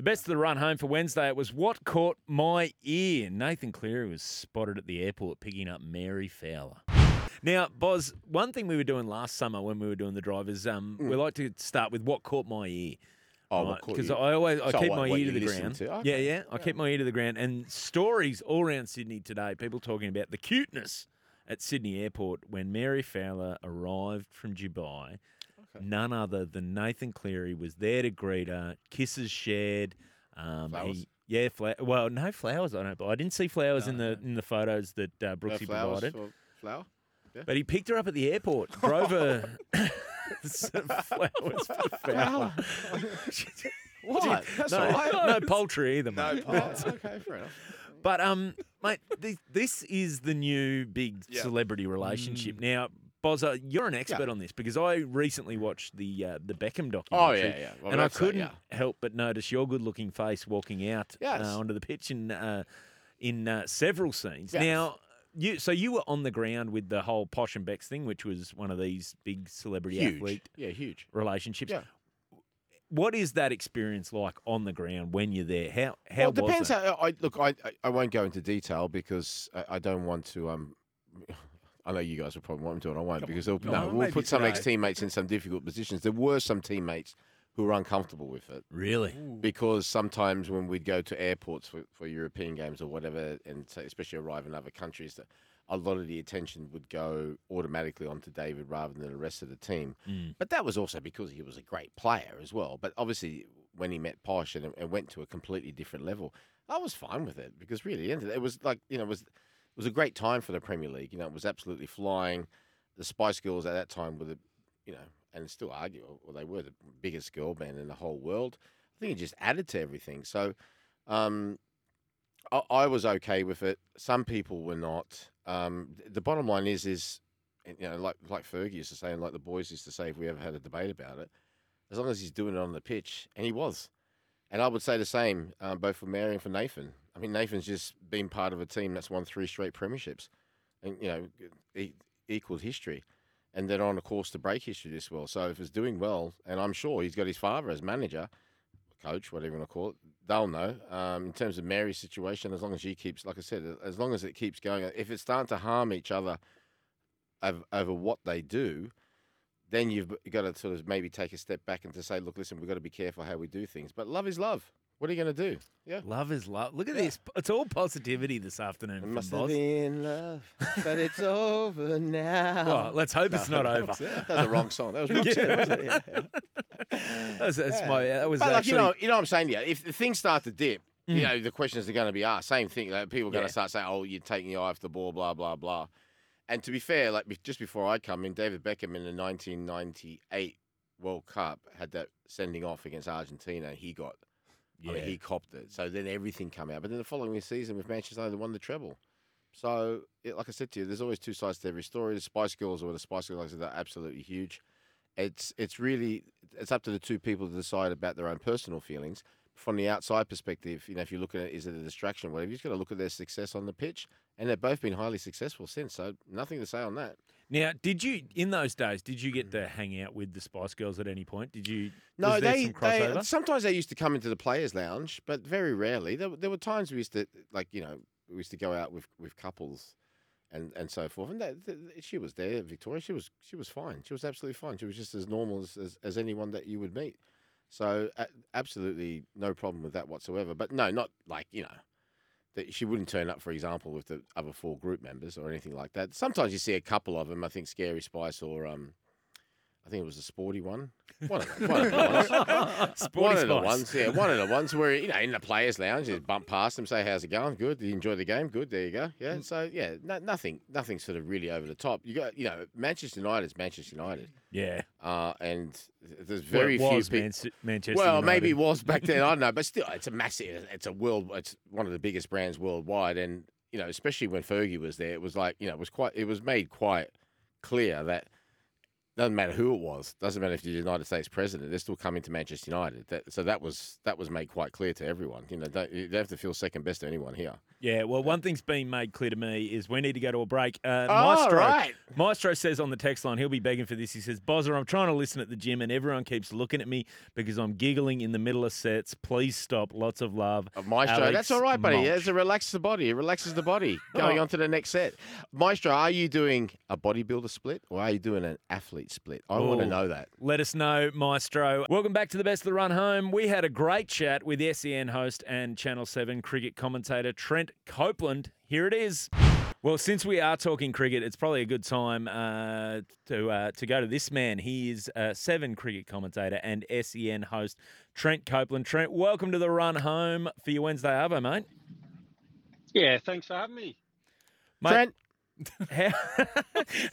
The best of the run home for Wednesday, it was what caught my ear. Nathan Cleary was spotted at the airport picking up Mary Fowler. Now, Boz, one thing we were doing last summer when we were doing the drive is um, we like to start with what caught my ear. Mm. Oh, Because you? I always I So keep what- my what ear to the ground. to? Yeah, Okay. yeah. I keep my ear to the ground. And stories all around Sydney today, people talking about the cuteness at Sydney Airport when Mary Fowler arrived from Dubai. None other than Nathan Cleary was there to greet her. Kisses shared. Um, Flowers? he- yeah, fla- well, no flowers. I don't. But I didn't see flowers in the in the photos that uh, No Brooksy flowers provided. flower? But he picked her up at the airport, drove her some flowers for Fowler. What? That's no, no poultry either, mate. No, oh, okay, fair enough. But um, mate, this, this is the new big Yeah. celebrity relationship. Now, Bozza, you're an expert Yeah. on this because I recently watched the uh, the Beckham documentary. Oh, yeah, yeah. Well, and I couldn't yeah. help but notice your good-looking face walking out Yes. uh, onto the pitch in uh, in uh, several scenes. Yes. Now. You, so you were on the ground with the whole Posh and Bex thing, which was one of these big celebrity Huge. athlete Yeah, huge. relationships. Yeah. What is that experience like on the ground when you're there? How how well, it depends. that? How, I look. I, I I won't go into detail because I, I don't want to. Um, I know you guys will probably want me to, and I won't because they'll, Come no, we'll put some ex teammates in some difficult positions. There were some teammates who were uncomfortable with it Really? because sometimes when we'd go to airports for, for European games or whatever, and say, especially arrive in other countries, that a lot of the attention would go automatically onto David rather than the rest of the team. Mm. But that was also because he was a great player as well. But obviously, when he met Posh and, and went to a completely different level, I was fine with it because really, it it was like you know, it was it was a great time for the Premier League. You know, it was absolutely flying. The Spice Girls at that time were the, you know, and still argue, well, they were the biggest girl band in the whole world. I think it just added to everything. So, um, I, I was okay with it. Some people were not. Um, the bottom line is, is you know, like like Fergie used to say, and like the boys used to say, if we ever had a debate about it, as long as he's doing it on the pitch, and he was. And I would say the same, um, both for Mary and for Nathan. I mean, Nathan's just been part of a team that's won three straight premierships, and you know, e- equaled history, and they're on a course to break history this well. So if it's doing well, and I'm sure he's got his father as manager, coach, whatever you want to call it, they'll know. Um, in terms of Mary's situation, as long as she keeps, like I said, as long as it keeps going, if it's starting to harm each other over, over what they do, then you've got to sort of maybe take a step back and to say, look, listen, we've got to be careful how we do things. But love is love. What are you going to do? Yeah. Love is love. Look at Yeah. this. It's all positivity this afternoon from must have Boz. been love, but it's over now. Well, let's hope it's not over. That was the wrong song. That was Roxanne, wasn't it? Yeah. That's, that's my. That was But like, actually. you know, you know what I'm saying to you. If the things start to dip, you hmm. know, the questions are going to be asked. Same thing. Like, people are going Yeah. to start saying, "Oh, you're taking your eye off the ball," blah blah blah. And to be fair, like be- just before I come in, David Beckham in the 1998 World Cup had that sending off against Argentina. He got, I mean, he copped it. So then everything came out. But then the following season with Manchester United, they won the treble. So, it, like I said to you, there's always two sides to every story. The Spice Girls or the Spice Girls, like I said, they're absolutely huge. It's it's really it's up to the two people to decide about their own personal feelings. From the outside perspective, you know, if you look at it, is it a distraction or whatever, you just got to look at their success on the pitch, and they've both been highly successful since. So nothing to say on that. Now, did you in those days? Did you get to mm. hang out with the Spice Girls at any point? Did you? No, they, they sometimes they used to come into the players' lounge, but very rarely. There, there were times we used to like you know we used to go out with, with couples, and, and so forth. And that, that- she was there, Victoria. She was she was fine. She was absolutely fine. She was just as normal as, as, as anyone that you would meet. So a- absolutely no problem with that whatsoever. But no, not like you know. That she wouldn't turn up, for example, with the other four group members or anything like that. Sometimes you see a couple of them. I think Scary Spice or um, I think it was the Sporty one. One of the, one of the ones. Sporty one of the ones, yeah, one of the ones where you know in the players' lounge, you bump past them, say how's it going? Good. Did you enjoy the game? Good. There you go. Yeah. Mm. So yeah, no, nothing, nothing sort of really over the top. You got, you know, Manchester United is Manchester United, yeah. uh, and there's Well, very it few people. Man- Manchester. Well, United. maybe it was back then. I don't know, but still, it's a massive. It's a world. It's one of the biggest brands worldwide, and you know, especially when Fergie was there, it was like you know, it was quite. It was made quite clear that doesn't matter who it was. Doesn't matter if you're the United States president. They're still coming to Manchester United. That, so that was that was made quite clear to everyone. You know, don't, you don't have to feel second best to anyone here. Yeah, well, one thing's been made clear to me is we need to go to a break. Uh, Oh, Maestro, right. Maestro says on the text line, he'll be begging for this. He says, Bozza, I'm trying to listen at the gym and everyone keeps looking at me because I'm giggling in the middle of sets. Please stop. Lots of love. Uh, Maestro, Alex that's all right, buddy. Mulch. Yes, it relaxes the body. It relaxes the body. Going Oh. on to the next set. Maestro, are you doing a bodybuilder split or are you doing an athlete split? I want to know that. Let us know, Maestro. Welcome back to the Best of the Run Home. We had a great chat with SEN host and Channel 7 cricket commentator Trent Copeland. Here it is. Well, since we are talking cricket, it's probably a good time uh, to uh, to go to this man. He is a Seven cricket commentator and SEN host, Trent Copeland. Trent, welcome to the Run Home for your Wednesday Arvo, mate. Yeah, thanks for having me. Mate, Trent, how,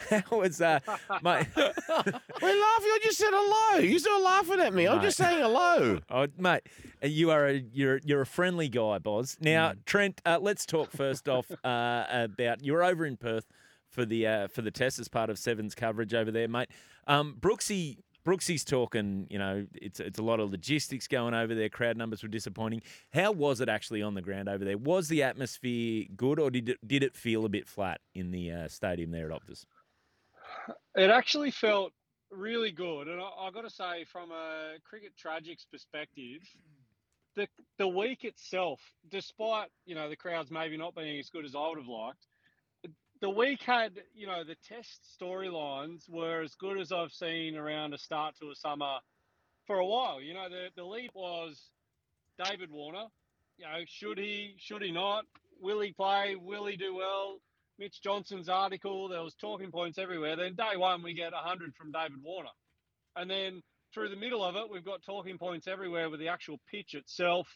how was uh, mate? we're laughing. I just said hello. You're still laughing at me. I'm just saying hello. Oh, mate, uh, you are a you're you're a friendly guy, Boz. Now, Trent, uh, let's talk first off uh, about you're over in Perth for the uh, for the test as part of Seven's coverage over there, mate. Um, Brooksy. Brooksy's talking, you know, it's it's a lot of logistics going over there. Crowd numbers were disappointing. How was it actually on the ground over there? Was the atmosphere good, or did it, did it feel a bit flat in the uh, stadium there at Optus? It actually felt really good, and I, I got to say, from a cricket tragics perspective, the the week itself, despite you know the crowds maybe not being as good as I would have liked, the week had you know the test storylines were as good as I've seen around a start to a summer for a while. You know, the the lead was David Warner. You know, should he? Should he not? Will he play? Will he do well? Mitch Johnson's article. There was talking points everywhere. Then day one, we get 100 from David Warner, and then through the middle of it, we've got talking points everywhere with the actual pitch itself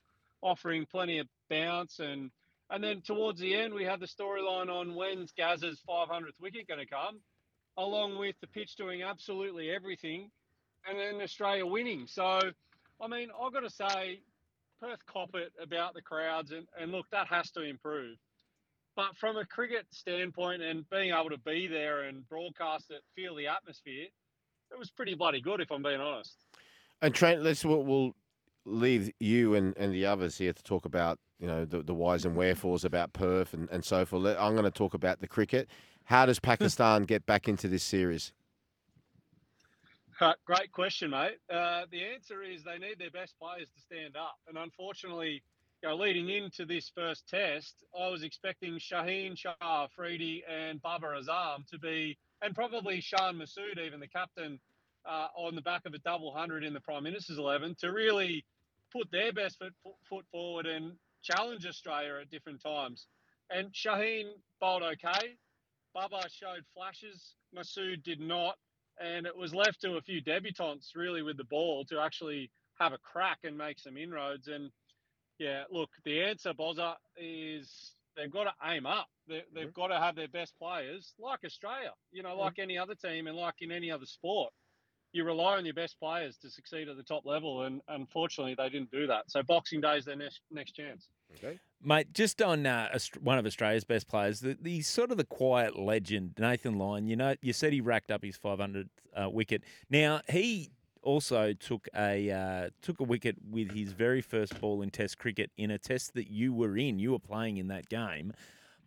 offering plenty of bounce and and then towards the end, we had the storyline on when's Gaz's 500th wicket going to come, along with the pitch doing absolutely everything, and then Australia winning. So, I mean, I've got to say, Perth cop it about the crowds, and, and look, that has to improve. But from a cricket standpoint and being able to be there and broadcast it, feel the atmosphere, it was pretty bloody good, if I'm being honest. And Trent, let's we'll leave you and, and the others here to talk about you know the, the whys and wherefores about Perth and, and so forth. I'm going to talk about the cricket. How does Pakistan get back into this series? Great question, mate. Uh, the answer is they need their best players to stand up. And unfortunately, you know, leading into this first test, I was expecting Shaheen Shah Afridi and Babar Azam to be, and probably Shan Masood, even the captain, uh, on the back of a double hundred in the Prime Minister's 11, to really put their best foot, foot forward and challenge Australia at different times. And Shaheen bowled okay. Babar showed flashes. Masood did not and it was left to a few debutants really with the ball to actually have a crack and make some inroads. And yeah, look, the answer, Bozza, is they've got to aim up. They, they've mm-hmm. got to have their best players, like Australia, you know, mm-hmm. like any other team and like in any other sport. You rely on your best players to succeed at the top level, and unfortunately, they didn't do that. So Boxing Day is their next next chance. Okay. Mate, just on uh, one of Australia's best players, the, the sort of the quiet legend, Nathan Lyon. You know, you said he racked up his 500th uh, wicket. Now he also took a uh, took a wicket with his very first ball in Test cricket in a Test that you were in. You were playing in that game,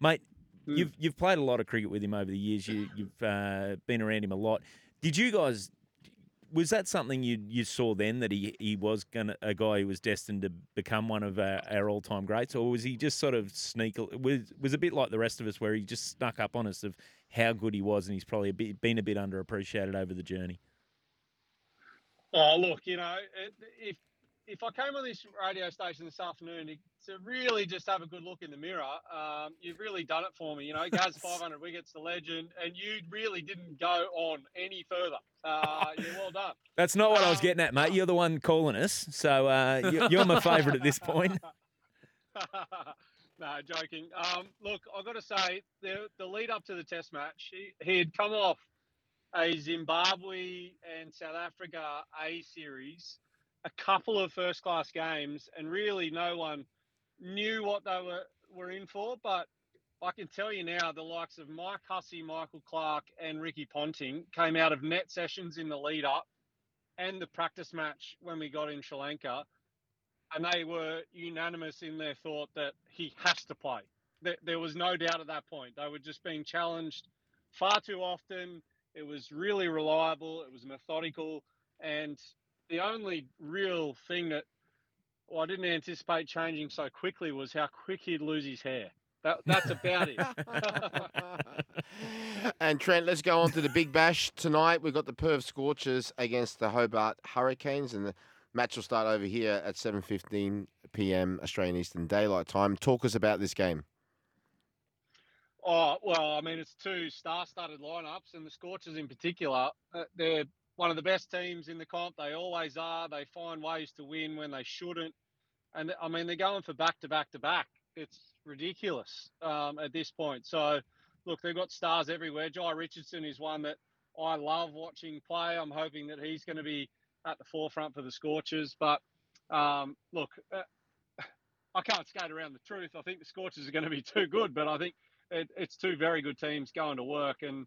mate. Hmm. You've you've played a lot of cricket with him over the years. You you've uh, been around him a lot. Did you guys? Was that something you you saw then that he, he was gonna a guy who was destined to become one of our, our all time greats, or was he just sort of sneak was was a bit like the rest of us where he just snuck up on us of how good he was, and he's probably a bit, been a bit underappreciated over the journey. Oh, look, you know, if if I came on this radio station this afternoon to, really just have a good look in the mirror, um, you've really done it for me. You know, Gaz 500 wickets, the legend, and you really didn't go on any further. Uh, you're well done. That's not what I was Um, getting at, mate. You're the one calling us, so uh, you- you're my favourite at this point. no, joking. Um, look, I've got to say, the, the lead up to the test match, he, he had come off a Zimbabwe and South Africa A series, a couple of first class games, and really no one knew what they were, were in for. But I can tell you now, the likes of Mike Hussey, Michael Clarke, and Ricky Ponting came out of net sessions in the lead up and the practice match when we got in Sri Lanka, and they were unanimous in their thought that he has to play. There, was no doubt at that point. They were just being challenged far too often. It was really reliable. It was methodical, and the only real thing that well, I didn't anticipate changing so quickly was how quick he'd lose his hair. That, that's about it. and Trent, let's go on to the Big Bash tonight. We've got the Perth Scorchers against the Hobart Hurricanes, and the match will start over here at 7:15 p.m. Australian Eastern Daylight Time. Talk us about this game. Oh well, I mean it's two star-studded lineups, and the Scorchers in particular, uh, they're one of the best teams in the comp. They always are. They find ways to win when they shouldn't, and I mean they're going for back to back to back. It's ridiculous um, at this point. So, look, they've got stars everywhere. Jhye Richardson is one that I love watching play. I'm hoping that he's going to be at the forefront for the Scorchers. But um, look, uh, I can't skate around the truth. I think the Scorchers are going to be too good, but I think it, it's two very good teams going to work. And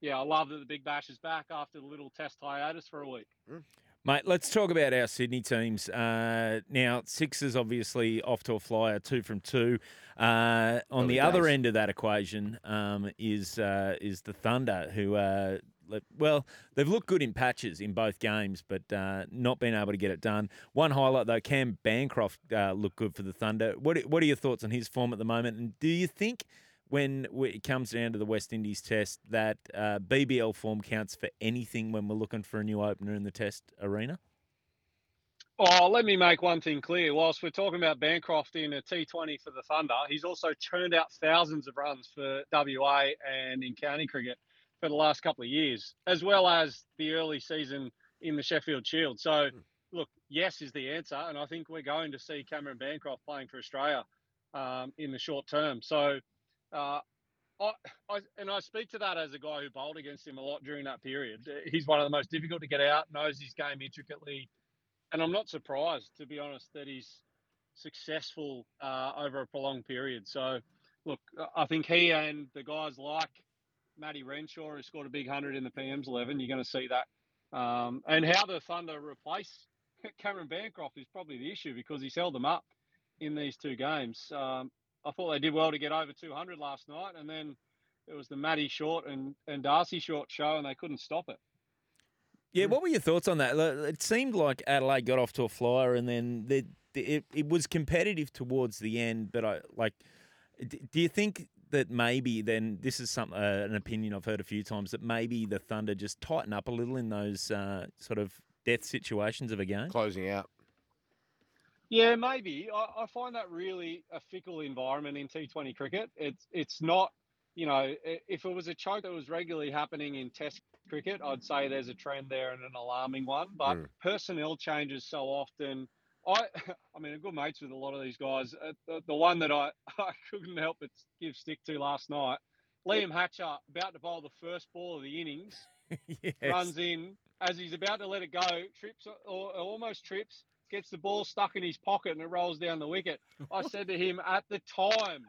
yeah, I love that the Big Bash is back after the little test hiatus for a week. Mm. Mate, let's talk about our Sydney teams. Uh, now, Sixers obviously off to a flyer, two from two. Uh, on Early the other end of that equation um, is uh, is the Thunder, who uh, le- well they've looked good in patches in both games, but uh, not been able to get it done. One highlight though, Cam Bancroft uh, looked good for the Thunder. What what are your thoughts on his form at the moment? And do you think? When it comes down to the West Indies test, that uh, BBL form counts for anything when we're looking for a new opener in the test arena? Oh, let me make one thing clear. Whilst we're talking about Bancroft in a T20 for the Thunder, he's also churned out thousands of runs for WA and in county cricket for the last couple of years, as well as the early season in the Sheffield Shield. So, look, yes is the answer, and I think we're going to see Cameron Bancroft playing for Australia um, in the short term. So, uh, I, I, and I speak to that as a guy who bowled against him a lot during that period. He's one of the most difficult to get out, knows his game intricately, and I'm not surprised, to be honest, that he's successful uh, over a prolonged period. So, look, I think he and the guys like Matty Renshaw, who scored a big hundred in the PM's 11, you're going to see that. Um, and how the Thunder replace Cameron Bancroft is probably the issue because he's held them up in these two games. Um, I thought they did well to get over 200 last night, and then it was the Matty Short and, and D'Arcy Short show, and they couldn't stop it. Yeah, what were your thoughts on that? It seemed like Adelaide got off to a flyer, and then the, the, it it was competitive towards the end. But I like, do you think that maybe then this is some uh, an opinion I've heard a few times that maybe the Thunder just tighten up a little in those uh, sort of death situations of a game? Closing out. Yeah, maybe. I, I find that really a fickle environment in T20 cricket. It's it's not, you know, if it was a choke that was regularly happening in Test cricket, I'd say there's a trend there and an alarming one. But Mm. personnel changes so often. I, I mean, I'm good mates with a lot of these guys. Uh, the, the one that I, I couldn't help but give stick to last night, Liam Hatcher, about to bowl the first ball of the innings, yes. runs in as he's about to let it go, trips or, or almost trips, gets the ball stuck in his pocket and it rolls down the wicket. I said to him at the time,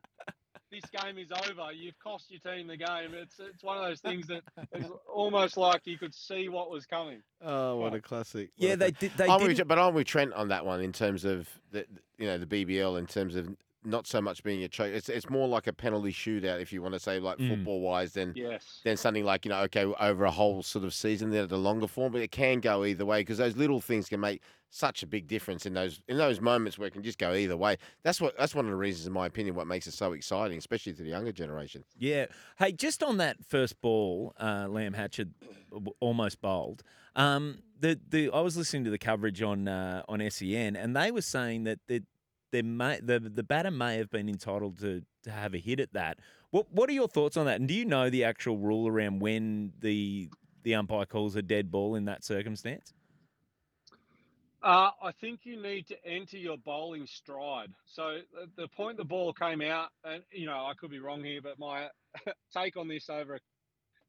this game is over. You've cost your team the game. It's it's one of those things that is almost like you could see what was coming. Oh, what a classic! Yeah, they did. They I'm did. with, but I'm with Trent on that one in terms of the you know the BBL in terms of not so much being a choke. It's it's more like a penalty shootout if you want to say like Mm. football wise than Yes. than something like you know okay over a whole sort of season then at the longer form. But it can go either way because those little things can make such a big difference in those in those moments where it can just go either way. That's what that's one of the reasons, in my opinion, what makes it so exciting, especially to the younger generation. Yeah. Hey, just on that first ball, uh, Liam Hatcher almost bowled. Um, the the I was listening to the coverage on uh, on SEN, and they were saying that the there may the the batter may have been entitled to to have a hit at that. What what are your thoughts on that? And do you know the actual rule around when the the umpire calls a dead ball in that circumstance? Uh, I think you need to enter your bowling stride. So uh, the point the ball came out, and you know I could be wrong here, but my take on this over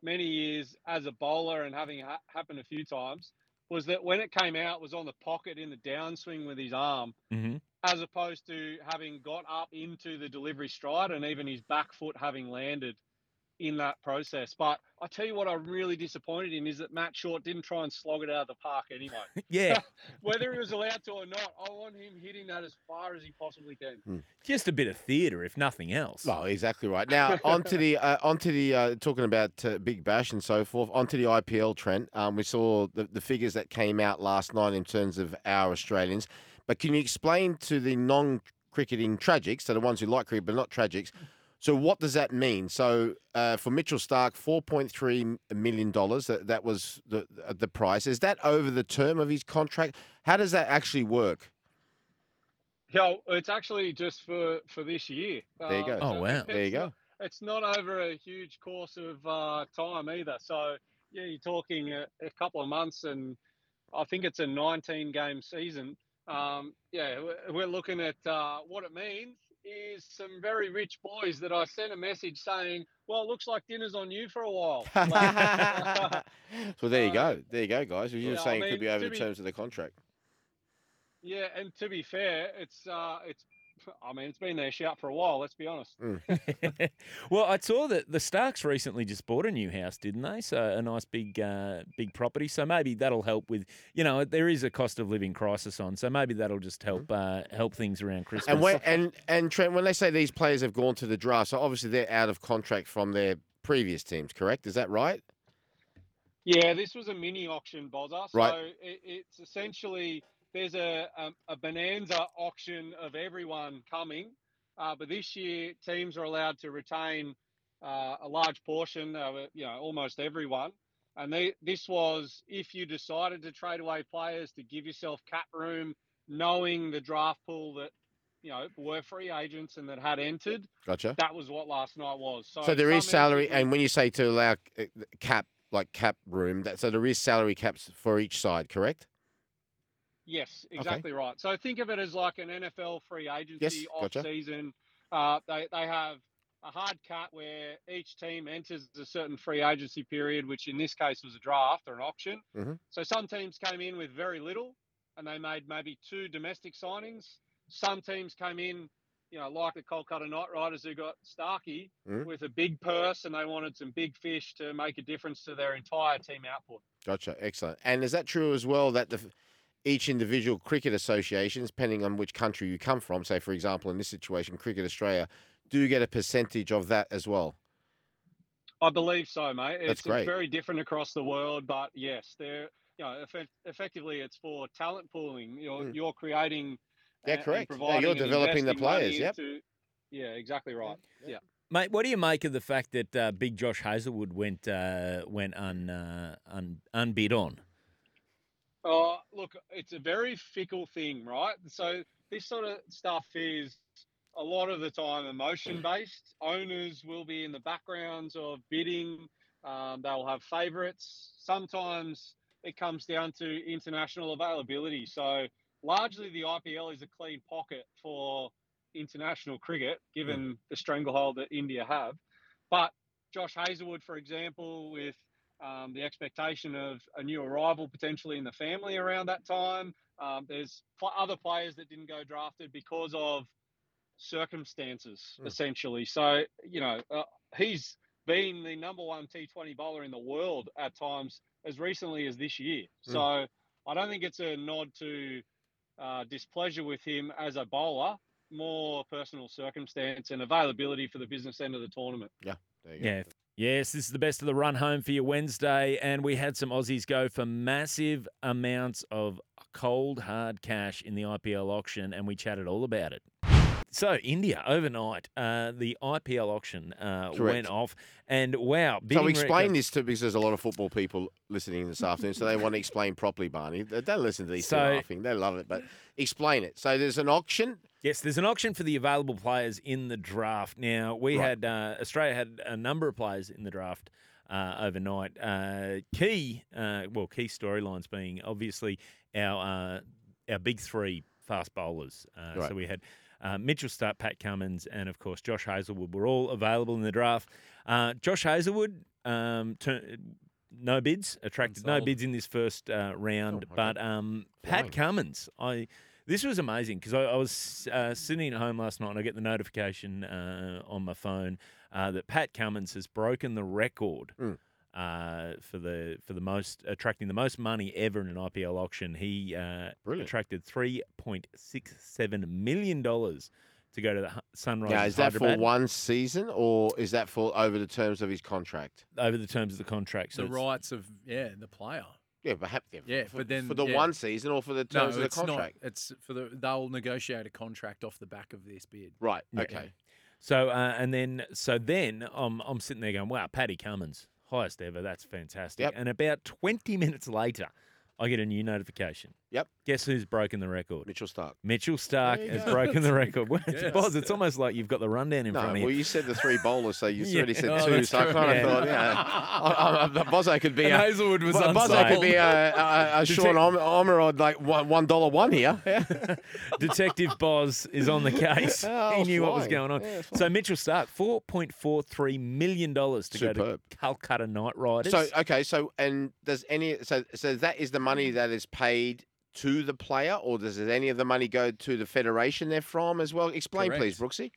many years as a bowler and having ha- happened a few times was that when it came out, it was on the pocket in the downswing with his arm, Mm-hmm. As opposed to having got up into the delivery stride and even his back foot having landed in that process. But I tell you what, I'm really disappointed in is that Matt Short didn't try and slog it out of the park anyway. Yeah, Whether he was allowed to or not, I want him hitting that as far as he possibly can. just a bit of theatre, if nothing else. Oh, exactly right. Now onto the uh, onto the uh, talking about uh, Big Bash and so forth. Onto the IPL Trent. Um, we saw the, the figures that came out last night in terms of our Australians. But can you explain to the non-cricketing tragics, so the ones who like cricket but not tragics, so what does that mean? So uh, for Mitchell Starc, four point three million dollars. That that was the the price. Is that over the term of his contract? How does that actually work? Yeah, it's actually just for for this year. There you go. Oh, so wow. There you it's go. not- It's not over a huge course of uh, time either. So yeah, you're talking a, a couple of months, and I think it's a 19 game season. Um, yeah, we're- looking at uh, what it means is some very rich boys that I sent a message saying, "Well, it looks like dinner's on you for a while." Like, so there you Uh, go. There you go, guys. You're yeah, just I saying it could be over the be- terms of the contract. yeah, and to be fair, it's uh, it's. I mean, it's been their shout for a while. Let's be honest. well, I saw that the Starcs recently just bought a new house, didn't they? So a nice big, uh, big property. So maybe that'll help with, you know, there is a cost of living crisis on. So maybe that'll just help uh, help things around Christmas. And when and and Trent, when they say these players have gone to the draft, so obviously they're out of contract from their previous teams, correct? Is that right? Yeah, this was a mini auction, Bozza. So Right. it, it's essentially there's a, a a bonanza auction of everyone coming, uh, but this year teams are allowed to retain uh, a large portion of you know almost everyone. And they, this was if you decided to trade away players to give yourself cap room, knowing the draft pool that you know were free agents and that had entered. Gotcha. That was what last night was. So, So there is salary, and when you say to allow uh, cap like cap room, that so there is salary caps for each side, correct? Yes, exactly right. So think of it as like an NFL free agency off gotcha. season. Uh, they they have a hard cut where each team enters a certain free agency period, which in this case was a draft or an auction. Mhm. So some teams came in with very little, and they made maybe two domestic signings. Some teams came in, you know, like the Kolkata Knight Riders who got Starkey Mhm. with a big purse, and they wanted some big fish to make a difference to their entire team output. Gotcha. Excellent. And is that true as well that the each individual cricket associations, depending on which country you come from, say for example in this situation, Cricket Australia, do get a percentage of that as well? I believe so, mate. That's It's, great. it's very different across the world, but yes, they're you know effect, effectively it's for talent pooling. You're Mm. you're creating. Yeah, and correct. Yeah, you're developing the players, yep. into- yeah, exactly right. Yeah. Mate, what do you make of the fact that uh, Big Josh Hazlewood went uh, went un, uh, un unbid on? Oh, look, it's a very fickle thing, right? So this sort of stuff is a lot of the time emotion based. Owners will be in the backgrounds of bidding. Um, they'll have favourites. Sometimes it comes down to international availability. So largely the IPL is a clean pocket for international cricket, given the stranglehold that India have. But Josh Hazlewood, for example, with um, the expectation of a new arrival potentially in the family around that time. Um, there's pl- other players that didn't go drafted because of circumstances, Mm. essentially. So, you know, uh, he's been the number one T20 bowler in the world at times as recently as this year. Mm. So I don't think it's a nod to uh, displeasure with him as a bowler, more personal circumstance and availability for the business end of the tournament. Yeah. There you go. Yes, this is the best of the run home for your Wednesday, and we had some Aussies go for massive amounts of cold hard cash in the IPL auction, and we chatted all about it. So India overnight, uh, the IPL auction uh, went off, and wow! So explain record- this to because there's a lot of football people listening this afternoon, so they want to explain properly, Barney. They don't listen to these So- laughing; they love it. But explain it. So there's an auction. Yes, there's an auction for the available players in the draft. Now we Right. had uh, Australia had a number of players in the draft uh, overnight. Uh, key, uh, well, key storylines being obviously our uh, our big three fast bowlers. Uh, Right. So we had. Uh, Mitchell Starc, Pat Cummins, and of course Josh Hazlewood were all available in the draft. Uh, Josh Hazlewood, um, tur- no bids, attracted no bids in this first uh, round, Oh, but um, Pat Cummins, I This was amazing because I, I was uh, sitting at home last night and I get the notification uh, on my phone uh, that Pat Cummins has broken the record Mm. uh, for the for the most attracting the most money ever in an IPL auction. He uh, attracted three point six seven million dollars to go to the Sunrise. Now, is that for one season or is that for over the terms of his contract? over the terms of the contract? So the rights of yeah the player. Yeah, perhaps. Yeah, Yeah, for, but then- for the yeah. one season or for the No, terms of the contract. not. It's for the they'll negotiate a contract off the back of this bid. Right. Yeah. Okay. So uh, and then so then I'm I'm sitting there going, wow, Paddy Cummins, highest ever. That's fantastic. Yep. And about 20 minutes later, I get a new notification. Yep. Guess who's broken the record? Mitchell Starc. Mitchell Starc has go. broken the record. Well, Yes. Boz, it's almost like you've got the rundown in No, front of you. well, you. you said the three bowlers, so you Yeah. already said Oh, two. that's So I true. kind of Yeah. thought, yeah, I, I, I, Bozo could be And a, Hazlewood was Bo- Bozo unsold. could be a, a, a Sean Om- Omerod like one one dollar one here. Detective Boz is on the case. Oh, he knew what was going on. Yeah, so Mitchell Starc, $4.43 million to go to Calcutta Knight Riders. So okay, so and does any so so that is the money that is paid to the player, or does any of the money go to the federation they're from as well? Explain, please, Brooksy.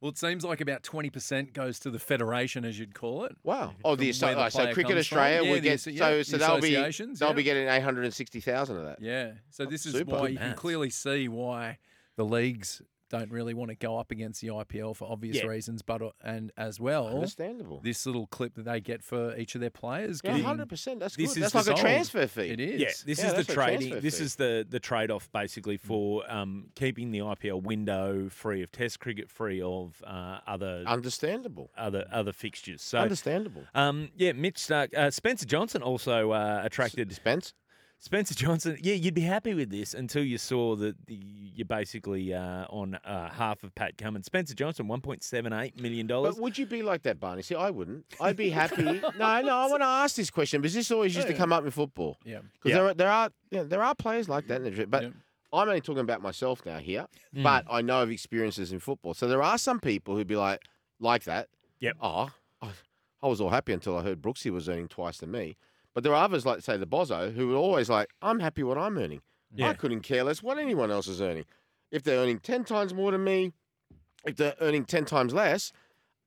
Well, it seems like about twenty percent goes to the federation, as you'd call it. Wow. Oh, the From so, the oh, so Cricket. Australia Yeah, will the get asso- so yeah, so the they'll be they'll yeah. be getting eight hundred and sixty thousand of that. Yeah. So oh, this is super. why Good you can clearly see why the leagues don't really want to go up against the IPL for obvious Yeah. reasons, but uh, and as well Understandable. this little clip that they get for each of their players. Yeah, hundred percent. That's this good. is That's like the a transfer fee. It is. Yeah, this Yeah, is the trading. This fee. is the the trade off basically for um, keeping the IPL window free of Test cricket, free of uh, other Understandable. other other fixtures. So, Understandable. um, yeah, Mitch Starc, uh, Spencer Johnson also uh, attracted Spence. Spencer Johnson. Yeah, you'd be happy with this until you saw that the, you're basically uh, on uh, half of Pat Cummins. Spencer Johnson, one point seven eight million dollars. But would you be like that, Barney? See, I wouldn't. I'd be happy. no, no. I want to ask this question because this always used to come up in football. Yeah. Because Yeah. there are there are yeah, there are players like that in the but Yeah. I'm only talking about myself now here. Mm. But I know of experiences in football. So there are some people who'd be like like that. Yep. Oh, I, I was all happy until I heard Brooksy was earning twice than me. But there are others like say the Bozo who are always like, I'm happy what I'm earning. Yeah. I couldn't care less what anyone else is earning. If they're earning ten times more than me, if they're earning ten times less,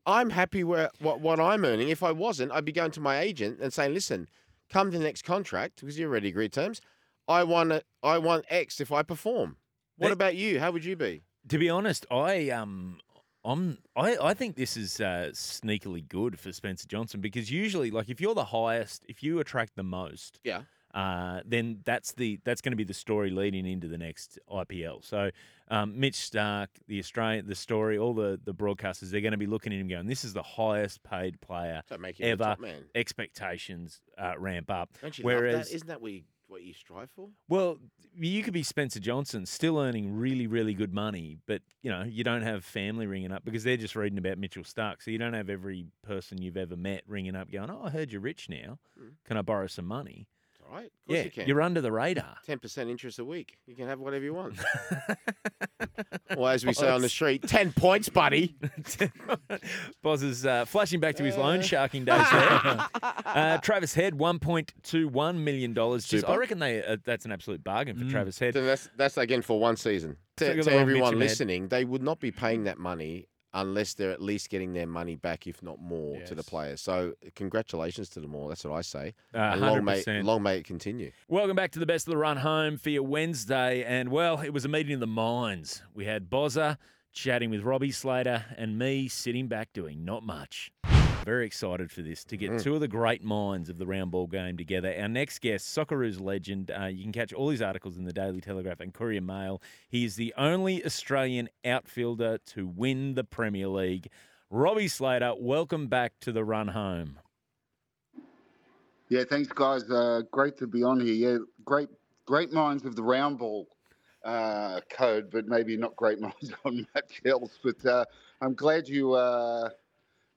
I'm happy where what, what I'm earning. If I wasn't, I'd be going to my agent and saying, listen, come to the next contract because you already agreed terms. I want a, I want X if I perform. What That- about you? How would you be? To be honest, I um I'm I, I think this is uh, sneakily good for Spencer Johnson because usually like if you're the highest, if you attract the most, Yeah. uh, then that's the that's going to be the story leading into the next IPL. So um, Mitch Starc, the Australian, the story, all the the broadcasters, they're going to be looking at him going, "This is the highest paid player." So make you the Ever. man. Expectations uh, ramp up. Don't you love Whereas, that? Isn't that you, what you strive for? well, you could be Spencer Johnson, still earning really, really good money, but you know you don't have family ringing up because they're just reading about Mitchell Starc. So you don't have every person you've ever met ringing up, going, "Oh, I heard you're rich now. Mm. Can I borrow some money?" Right. Of course Yeah, you can. you're under the radar. ten percent interest a week. You can have whatever you want. or as we say on the street, ten points, buddy. Boz is uh, flashing back to his loan sharking days there. uh, Travis Head, one point two one million dollars. I reckon they uh, that's an absolute bargain for Travis Head. So that's that's again for one season. To, to everyone listening, they would not be paying that money unless they're at least getting their money back, if not more, to the players. So congratulations to them all. That's what I say. Uh, long may, 100%. long may it continue. Welcome back to the best of the run home for your Wednesday. And well, it was a meeting of the minds. We had Bozza chatting with Robbie Slater and me sitting back doing not much. Very excited for this to get Mm. two of the great minds of the round ball game together. Our next guest, Socceroos legend. Uh, you can catch all his articles in the Daily Telegraph and Courier Mail. He is the only Australian outfielder to win the Premier League. Robbie Slater, welcome back to the run home. Yeah, thanks, guys. Uh, great to be on here. Yeah, great, great minds of the round ball uh, code, but maybe not great minds on much else. But uh, I'm glad you uh,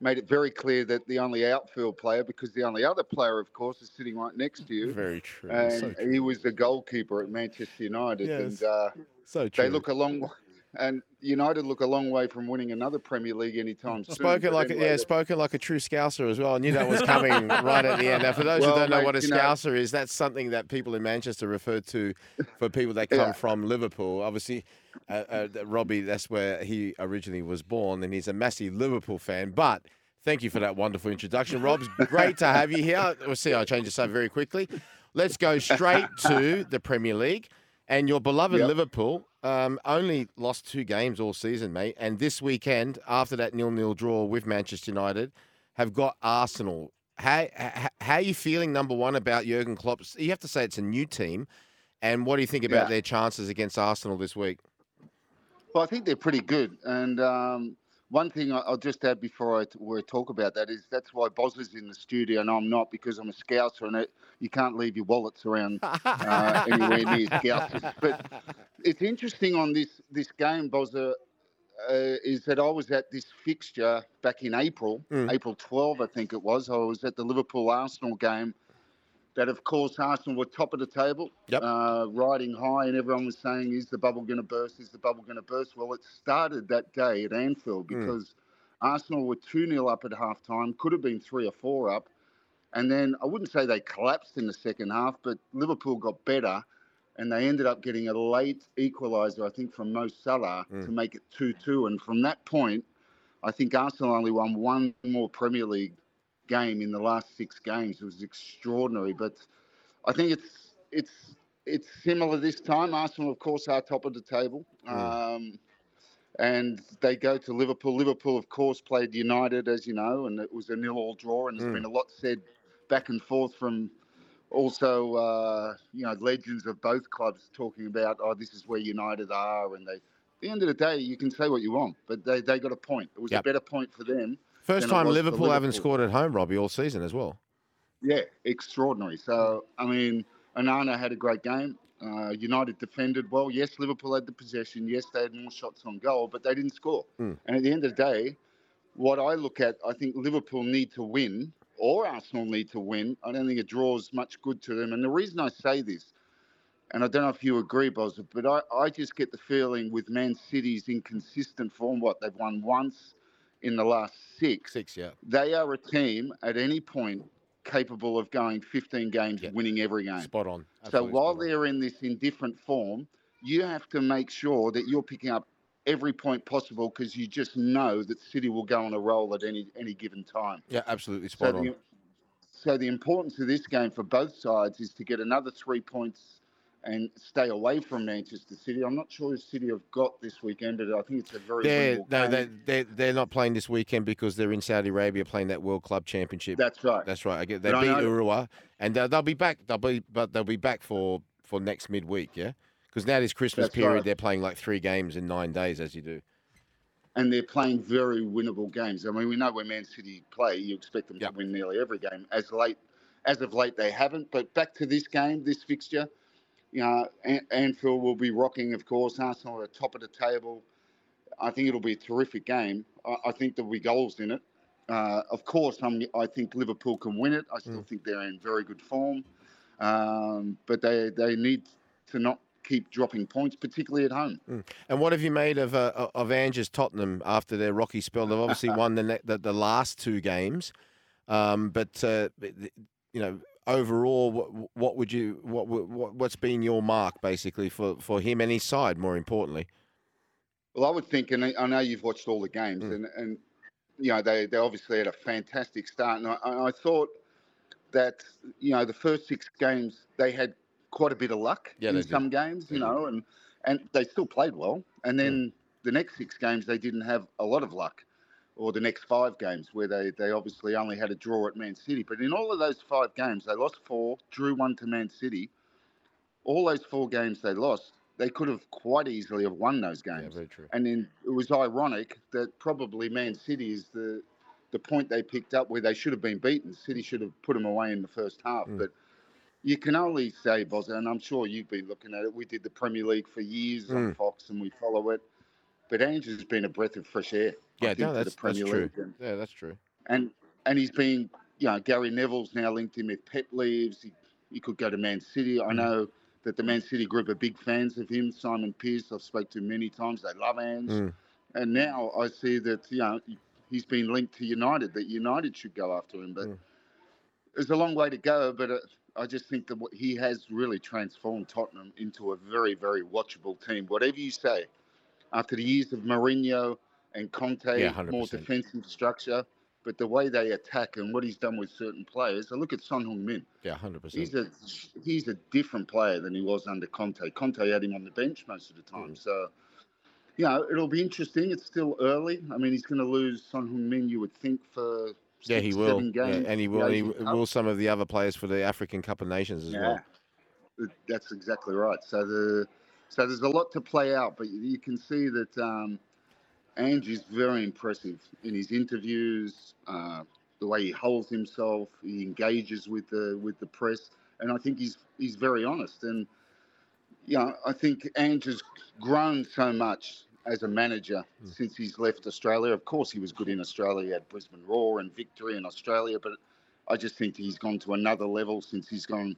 made it very clear that the only outfield player, because the only other player, of course, is sitting right next to you, Very true. and he was the goalkeeper at Manchester United, Yes. and uh, so they look a long. And United look a long way from winning another Premier League anytime soon. Spoken like a, yeah, spoken like a true Scouser as well. I knew that was coming right at the end. Now, for those Well, who don't know what a you know- Scouser is, that's something that people in Manchester refer to for people that come Yeah. from Liverpool. Obviously, uh, uh, Robbie, that's where he originally was born, and he's a massive Liverpool fan. But thank you for that wonderful introduction, Rob. It's great to have you here. We'll see. I change the subject very quickly. Let's go straight to the Premier League. And your beloved Yep. Liverpool um, only lost two games all season, mate. And this weekend, after that nil-nil draw with Manchester United, have got Arsenal. How, how, how are you feeling, number one, about Jurgen Klopp? You have to say it's a new team. And what do you think about Yeah. their chances against Arsenal this week? Well, I think they're pretty good. And um, one thing I'll just add before I talk about that is that's why Boz is in the studio and I'm not because I'm a scouser and it, you can't leave your wallets around uh, anywhere near scousers. But it's interesting on this this game, Bozza, uh, is that I was at this fixture back in April, Mm. April 12, I think it was. I was at the Liverpool Arsenal game. That of course Arsenal were top of the table, Yep. uh, riding high, and everyone was saying, "Is the bubble going to burst? Is the bubble going to burst?" Well, it started that day at Anfield Mm. because Arsenal were two 0 up at half time, could have been three or four up, and then I wouldn't say they collapsed in the second half, but Liverpool got better and they ended up getting a late equaliser, I think, from Mo Salah Mm. to make it 2 2. And from that point, I think Arsenal only won one more Premier League game in the last six games. It was extraordinary. But I think it's it's it's similar this time. Arsenal, of course, are top of the table. Um, and they go to Liverpool. Liverpool, of course, played United, as you know, and it was a nil-all draw. And there's Mm. been a lot said back and forth from also, uh, you know, legends of both clubs talking about, oh, this is where United are, and they. At the end of the day, you can say what you want, but they, they got a point. It was Yep. a better point for them. First time for Liverpool, haven't scored at home, Robbie, all season as well. Yeah, extraordinary. So, I mean, Onana had a great game. Uh, United defended well. Yes, Liverpool had the possession. Yes, they had more shots on goal, but they didn't score. Mm. And at the end of the day, what I look at, I think Liverpool need to win, or Arsenal need to win. I don't think it draws much good to them. And the reason I say this, and I don't know if you agree, Boz, but I, I just get the feeling with Man City's inconsistent form, what they've won once in the last six Six, yeah. they are a team at any point capable of going 15 games, Yeah. winning every game. Spot on. So while on. they're in this indifferent form, you have to make sure that you're picking up every point possible because you just know that City will go on a roll at any any given time. Yeah, absolutely So spot on. the, so the importance of this game for both sides is to get another three points and stay away from Manchester City. I'm not sure if City have got this weekend, but I think it's a very They're, no, they're, they're, they're not playing this weekend because they're in Saudi Arabia playing that World Club Championship. That's right. That's right. I get they But beat Urawa, and they'll, they'll be back. They'll be, but they'll be back for for next midweek. Yeah, because now this Christmas That's period, right. they're playing like three games in nine days, as you do. and they're playing very winnable games. I mean, we know when Man City play, you expect them Yep. to win nearly every game. As late, as of late, they haven't. But back to this game, this fixture, you know, An- Anfield will be rocking, of course. Arsenal are top of the table. I think it'll be a terrific game. I, I think there'll be goals in it. Uh, of course, I'm, I think Liverpool can win it. I still think they're in very good form, um, but they they need to not keep dropping points, particularly at home. And what have you made of uh, of Ange's Tottenham after their rocky spell? They've obviously won the, the the last two games, um, but uh, you know overall, what, what would you what, what what's been your mark basically for, for him and his side? More importantly, Well, I would think, and I know you've watched all the games, Mm. and, and you know they, they obviously had a fantastic start, and I, I thought that you know the first six games they had quite a bit of luck Yeah, in they did. some games, you know, and and they still played well, and then the next six games they didn't have a lot of luck, or the next five games where they they obviously only had a draw at Man City, but in all of those five games they lost four, drew one to Man City. All those four games they lost, they could have quite easily have won those yeah, games. very true. And then it was ironic that probably Man City is the the point they picked up where they should have been beaten. City should have put them away in the first half. Mm. But you can only say, Boz, and I'm sure you've been looking at it. We did the Premier League for years on Mm. Fox and we follow it. But Andrew's been a breath of fresh air. I Yeah, no, that's the Premier that's true. And, Yeah, that's true. and and he's been, you know, Gary Neville's now linked him. If Pep leaves, he, he could go to Man City. I Mm. know that the Man City group are big fans of him. Simon Pearce, I've spoke to many times. They love Ange, Mm. and now I see that you know he's been linked to United. That United should go after him, but Mm. there's a long way to go. But uh, I just think that what- he has really transformed Tottenham into a very, very watchable team. Whatever you say, after the years of Mourinho and Conte, Yeah, more defensive structure. But the way they attack and what he's done with certain players, I look at Son Heung-min. Yeah, hundred percent. He's a he's a different player than he was under Conte. Conte had him on the bench most of the time. Mm. So, you know, it'll be interesting. It's still early. I mean, he's going to lose Son Heung-min, you would think, for Yeah, six, he will. seven Yeah, and he will. And he will some of the other players for the African Cup of Nations as well. Yeah, that's exactly right. So the so there's a lot to play out, but you can see that um, Ange is very impressive in his interviews, uh, the way he holds himself, he engages with the with the press, and I think he's he's very honest. And you know, I think Ange has grown so much as a manager Mm. since he's left Australia. Of course, he was good in Australia. He had Brisbane Roar and victory in Australia, but I just think he's gone to another level since he's gone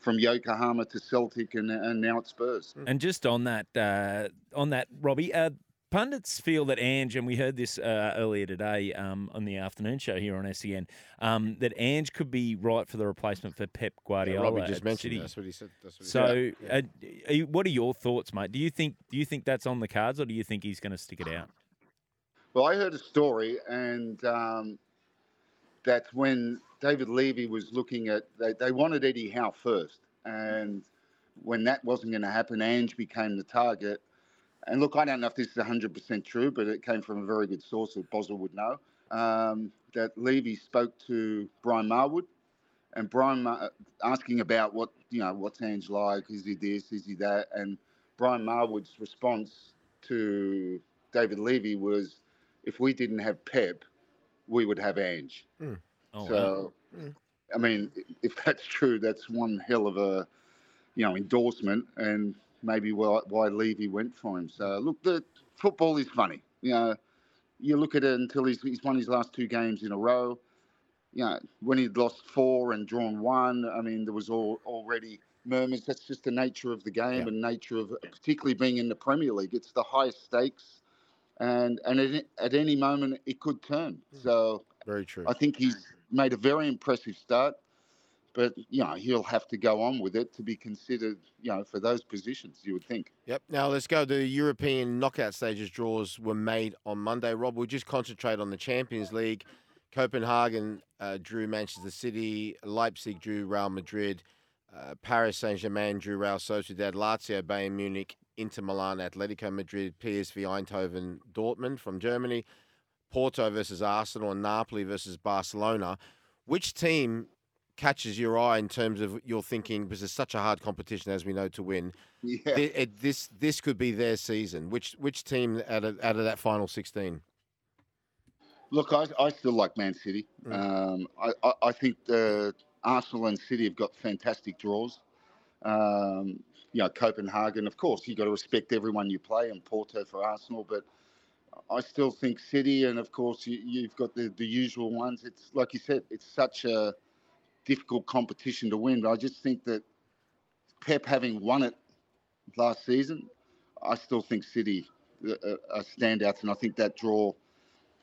from Yokohama to Celtic and, and now at Spurs. And just on that, uh, on that, Robbie, uh, pundits feel that Ange, and we heard this uh, earlier today um, on the afternoon show here on SEN, um, that Ange could be right for the replacement for Pep Yeah, Guardiola. Robbie just at mentioned City. That's what he said. That's what he So, said. uh, are you- what are your thoughts, mate? Do you think do you think that's on the cards, or do you think he's going to stick it out? Well, I heard a story, and um, that when David Levy was looking at, they, they wanted Eddie Howe first, and when that wasn't going to happen, Ange became the target. And look, I don't know if this is 100% true, but it came from a very good source that Boswell would know. Um, that Levy spoke to Brian Marwood, and Brian Mar- asking about what you know, what's Ange like? Is he this? Is he that? And Brian Marwood's response to David Levy was, if we didn't have Pep, we would have Ange. Oh, wow. so, Mm. I mean, if that's true, that's one hell of a, you know, endorsement, and maybe why, why Levy went for him. So, look, the football is funny. You know, you look at it until he's, he's won his last two games in a row. You know, when he'd lost four and drawn one, I mean, there was all, already murmurs. That's just the nature of the game Yeah. and nature of, particularly being in the Premier League. It's the highest stakes, and and at, at any moment it could turn. Hmm. So Very true. I think he's made a very impressive start, but you know he'll have to go on with it to be considered, you know, for those positions. You would think. Yep. Now let's go. The European knockout stages draws were made on Monday. Rob, we'll just concentrate on the Champions League. Copenhagen uh, drew Manchester City. Leipzig drew Real Madrid. Uh, Paris Saint Germain drew Real Sociedad. Lazio, Bayern Munich, Inter Milan, Atletico Madrid, PSV Eindhoven, Dortmund from Germany. Porto versus Arsenal and Napoli versus Barcelona. Which team catches your eye in terms of your thinking? Because it's such a hard competition, as we know, to win Yeah. thi- it, this this could be their season. Which which team out of out of that final sixteen? Look, I, I still like Man City. Mm. Um, I, I, I think the Arsenal and City have got fantastic draws. Um, you know, Copenhagen, of course, you've got to respect everyone you play, and Porto for Arsenal, but I still think City, and of course, you, you've got the, the usual ones. It's like you said, it's such a difficult competition to win. But I just think that Pep having won it last season, I still think City uh, uh, are standouts, and I think that draw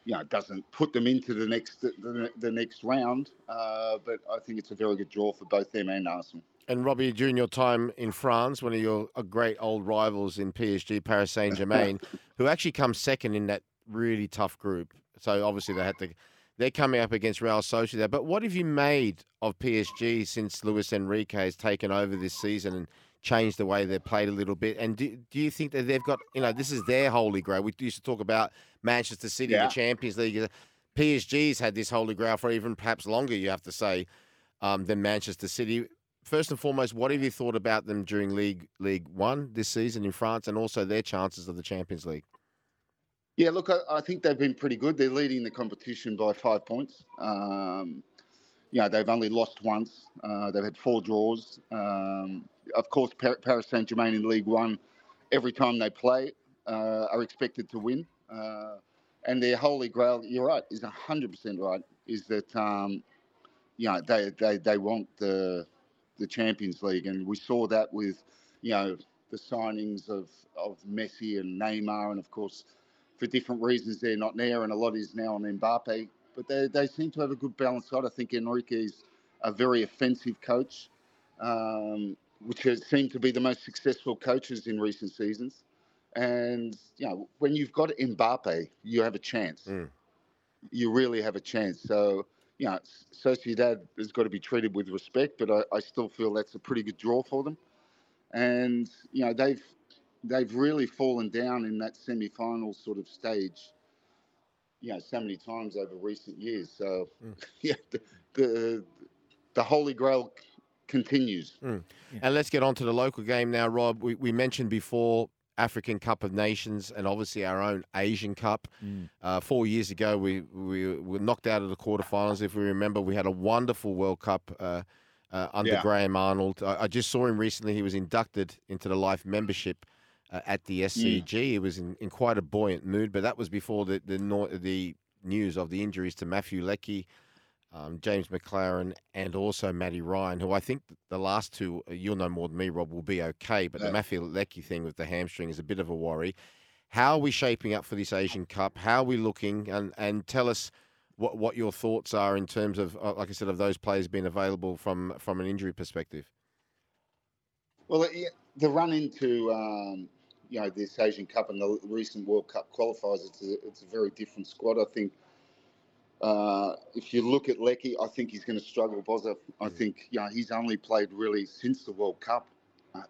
you know, doesn't put them into the next the, the next round. Uh, but I think it's a very good draw for both them and Arsenal. And Robbie, during your time in France, one of your uh, great old rivals in PSG, Paris Saint Germain, who actually comes second in that really tough group. So obviously they had to. They're coming up against Real Sociedad. But what have you made of PSG since Luis Enrique has taken over this season and changed the way they've played a little bit? And do, do you think that they've got, you know, this is their holy grail? We used to talk about Manchester City, Yeah. the Champions League. PSG's had this holy grail for even perhaps longer, you have to say, um, than Manchester City. First and foremost, what have you thought about them during League League One this season in France, and also their chances of the Champions League? Yeah, look, I, I think they've been pretty good. They're leading the competition by five points. Um, you know, they've only lost once. Uh, they've had four draws. Um, of course, Paris Saint Germain in League One, every time they play, uh, are expected to win. Uh, and their holy grail, you're right, is 100% right, is that, um, you know, they, they, they want the, the Champions League. And we saw that with you know, the signings of, of Messi and Neymar, and of course, for different reasons, they're not there, and a lot is now on Mbappe. But they, they seem to have a good balance side. I think Enrique is a very offensive coach, um, which has seemed to be the most successful coaches in recent seasons. And you know, when you've got Mbappe, you have a chance. Mm. You really have a chance. So you know, Sociedad has got to be treated with respect, but I, I still feel that's a pretty good draw for them. And you know, they've they've really fallen down in that semi-final sort of stage. You know, so many times over recent years. So Mm. yeah, the, the the holy grail continues. And let's get on to the local game now, Rob. We, we mentioned before African Cup of Nations and obviously our own Asian Cup. Mm. Uh, four years ago, we, we were knocked out of the quarterfinals. If we remember, we had a wonderful World Cup uh, uh, under Yeah. Graham Arnold. I, I just saw him recently. He was inducted into the life membership uh, at the SCG. He was in, in quite a buoyant mood, but that was before the the, the news of the injuries to Matthew Leckie, um, James Maclaren, and also Matty Ryan, who I think the last two, uh, you'll know more than me, Rob, will be okay. But the Matthew Leckie thing with the hamstring is a bit of a worry. How are we shaping up for this Asian Cup? How are we looking? And and tell us what what your thoughts are in terms of, uh, like I said, of those players being available from from an injury perspective. Well, uh, the run into um, you know this Asian Cup and the recent World Cup qualifiers, it's a, it's a very different squad. I think uh, if you look at Leckie, I think he's going to struggle. Bozza, I think you know he's only played really since the World Cup uh,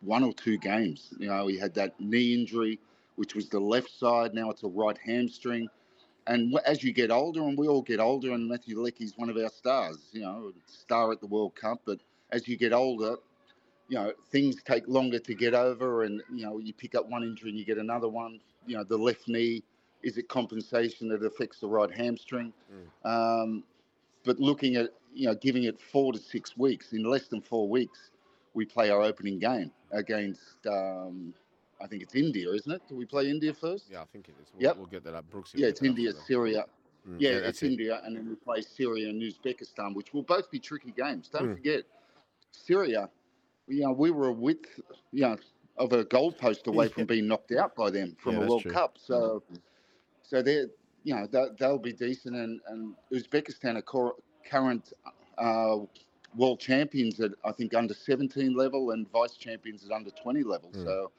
one or two games. You know, he had that knee injury, which was the left side. Now it's a right hamstring. And as you get older, and we all get older, and Matthew Leckie's one of our stars, you know, star at the World Cup. But as you get older, you know, things take longer to get over, and you know, you pick up one injury and you get another one. You know, the left knee is it compensation that affects the right hamstring? Um, but looking at you know, giving it four to six weeks, in less than four weeks, we play our opening game against. Um, I think it's India, isn't it? Do we play India first? Yeah, I think it is. We'll- Yep. we'll get that up. Brooks. Yeah, it's India, Syria. Mm, Yeah, that's it's it. India, and then we play Syria and Uzbekistan, which will both be tricky games. Don't Mm. forget, Syria. You know, we were a width, you know, of a goalpost away from being knocked out by them from Yeah, a World true. Cup. So, so they're, you know, they'll, they'll be decent, and, and Uzbekistan are cor- current uh, world champions at I think under 17 level and vice champions at under 20 level. Mm. So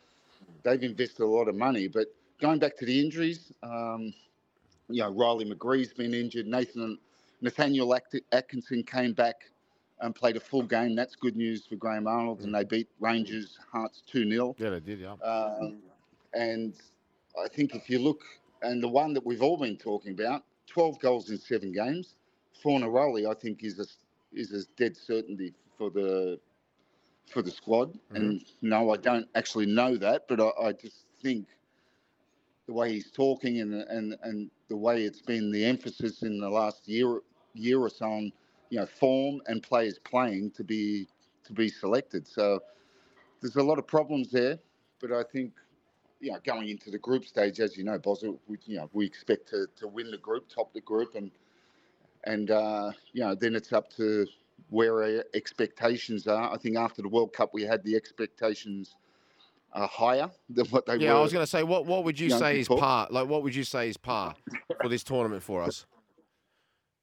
they've invested a lot of money. But going back to the injuries, um, you know, Riley McGree's been injured. Nathan Nathaniel Atkinson came back and played a full game. That's good news for Graham Arnold, and they beat Rangers Hearts 2 0. Yeah, they did. Yeah. Um, and I think if you look, and the one that we've all been talking about, 12 goals in seven games. Fornaroli, I think, is a, is a dead certainty for the for the squad. And no, I don't actually know that, but I, I just think the way he's talking and and and the way it's been the emphasis in the last year year or so on, you know, form and players playing to be to be selected. So there's a lot of problems there, but I think you know going into the group stage, as you know, Boswell, we, you know we expect to, to win the group, top the group, and and uh, you know then it's up to where our expectations are. I think after the World Cup, we had the expectations are higher than what they Yeah, were. I was going to say, what what would you you know, say is par? Like, what would you say is par for this tournament for us?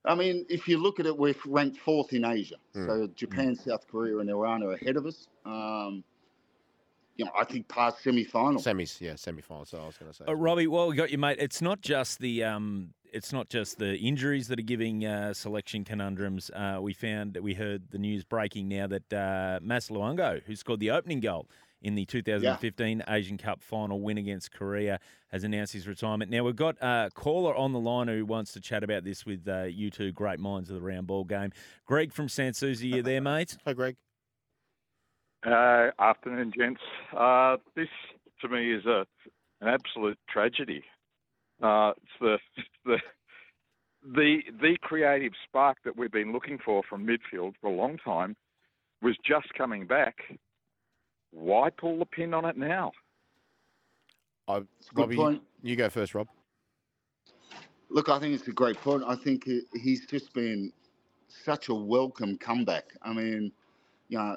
I mean, if you look at it, we're ranked fourth in Asia. Mm. So Japan, South Korea, and Iran are ahead of us. Um, you know, I think past semi-final. Semis, yeah, semi-final. So I was going to say. Uh. Robbie, well, we got you, mate. It's not just the um, it's not just the injuries that are giving uh, selection conundrums. Uh, we found that we heard the news breaking now that uh, Mas Luongo, who scored the opening goal in the 2015 Asian Cup final win against Korea, has announced his retirement. Now we've got a caller on the line who wants to chat about this with uh, you two great minds of the round ball game. Greg from Sans Souci, you there, mate? Hi, Greg. Uh, afternoon, gents. Uh, this to me is a an absolute tragedy. Uh, it's the the the the creative spark that we've been looking for from midfield for a long time was just coming back. Why pull the pin on it now? I, It's a good Robbie, point. You, you go first, Rob. Look, I think it's a great point. I think he- he's just been such a welcome comeback. I mean, you know,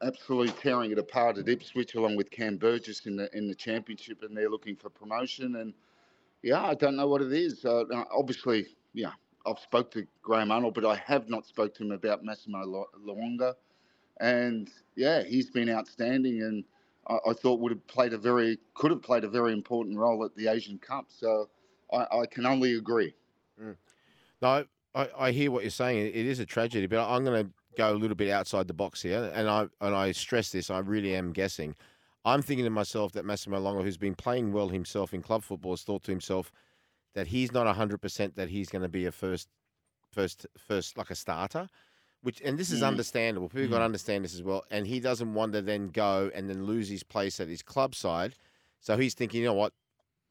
absolutely tearing it apart at Ipswich, along with Cam Burgess in the in the championship, and they're looking for promotion. And yeah, I don't know what it is. Uh, obviously, yeah, I've spoke to Graham Arnold, but I have not spoke to him about Massimo Lu- Luongo. And yeah, he's been outstanding, and I, I thought would have played a very could have played a very important role at the Asian Cup. So I, I can only agree. Mm. No, I, I hear what you're saying. It is a tragedy, but I'm going to go a little bit outside the box here, and I and I stress this. I really am guessing. I'm thinking to myself that Massimo Luongo, who's been playing well himself in club football, has thought to himself that he's not 100% that he's going to be a first, first, first like a starter. Which and this is Mm. understandable. People got to understand this as well. And he doesn't want to then go and then lose his place at his club side. So he's thinking, you know what?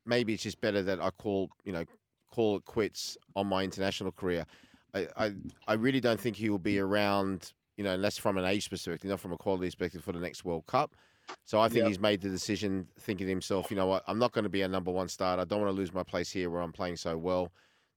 Maybe it's just better that I call, you know, call it quits on my international career. I, I, I really don't think he will be around, you know, unless from an age perspective, not from a quality perspective for the next World Cup. So I think Yep. he's made the decision, thinking to himself, you know what, I'm not going to be a number one starter. I don't want to lose my place here where I'm playing so well.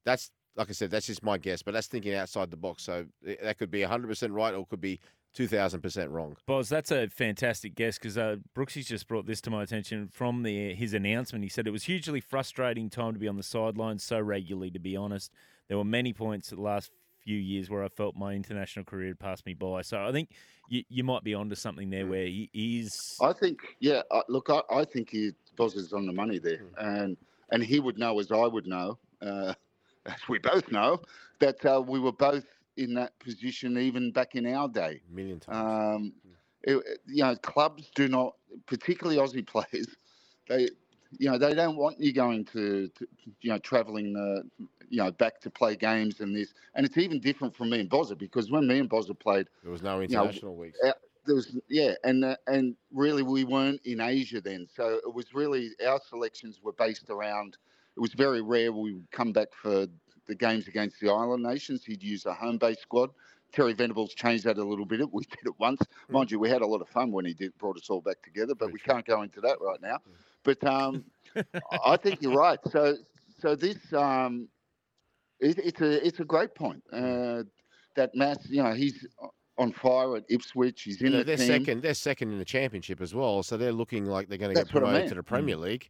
That's like I said, that's just my guess, but that's thinking outside the box. So that could be 100% right or could be 2,000% wrong. Boz, that's a fantastic guess because uh, Brooksy's just brought this to my attention from the his announcement. He said it was hugely frustrating time to be on the sidelines so regularly. To be honest, there were many points the last few years where I felt my international career had passed me by. So I think you, you might be onto something there where he is. I think, yeah. Uh, look, I, I think he Boz is on the money there, and and he would know as I would know, uh, as we both know, that uh, we were both in that position even back in our day. A million times. Um, it, it- you know, clubs do not, particularly Aussie players, they, you know, they don't want you going to, to you know, travelling, uh, you know, back to play games and this. And it's even different from me and Bozza because when me and Bozza played, there was no know, international weeks. uh, there was yeah, and uh, and really we weren't in Asia then, so it was really our selections were based around. It was very rare we would come back for the games against the island nations. He'd use a home based squad. Terry Venables changed that a little bit. We did it once, mind you. We had a lot of fun when he did brought us all back together, but we can't go into that right now. But um, I think you're right. So so this um, it, it's a it's a great point. Uh, that Mass, you know, he's on fire at Ipswich. He's in You know, they're team. second. They're second in the championship as well, so they're looking like they're going to get what I promoted mean. to the Premier League.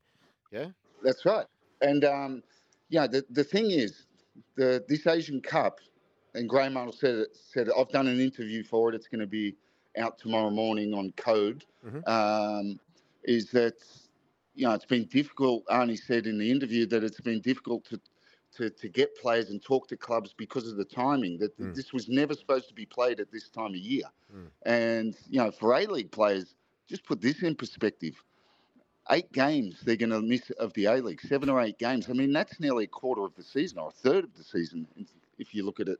Yeah, That's right. And um, yeah, the the thing is, the this Asian Cup, and Graham Arnold said it, said I've done an interview for it. It's going to be out tomorrow morning on Code. Mhm. Um, is that you know it's been difficult. Arnie said in the interview that it's been difficult to. To, to get players and talk to clubs because of the timing that Mm. this was never supposed to be played at this time of year, Mm. and you know for A League players, just put this in perspective eight games they're going to miss of the A League, seven or eight games. I mean, that's nearly a quarter of the season or a third of the season if you look at it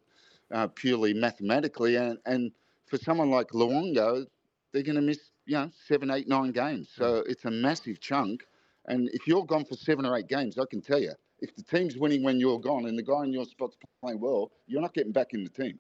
uh, purely mathematically. And, and for someone like Luongo, they're going to miss, you know, seven, eight, nine games. So it's a massive chunk. And if you're gone for seven or eight games, I can tell you, if the team's winning when you're gone and the guy in your spot's playing well, you're not getting back in the team.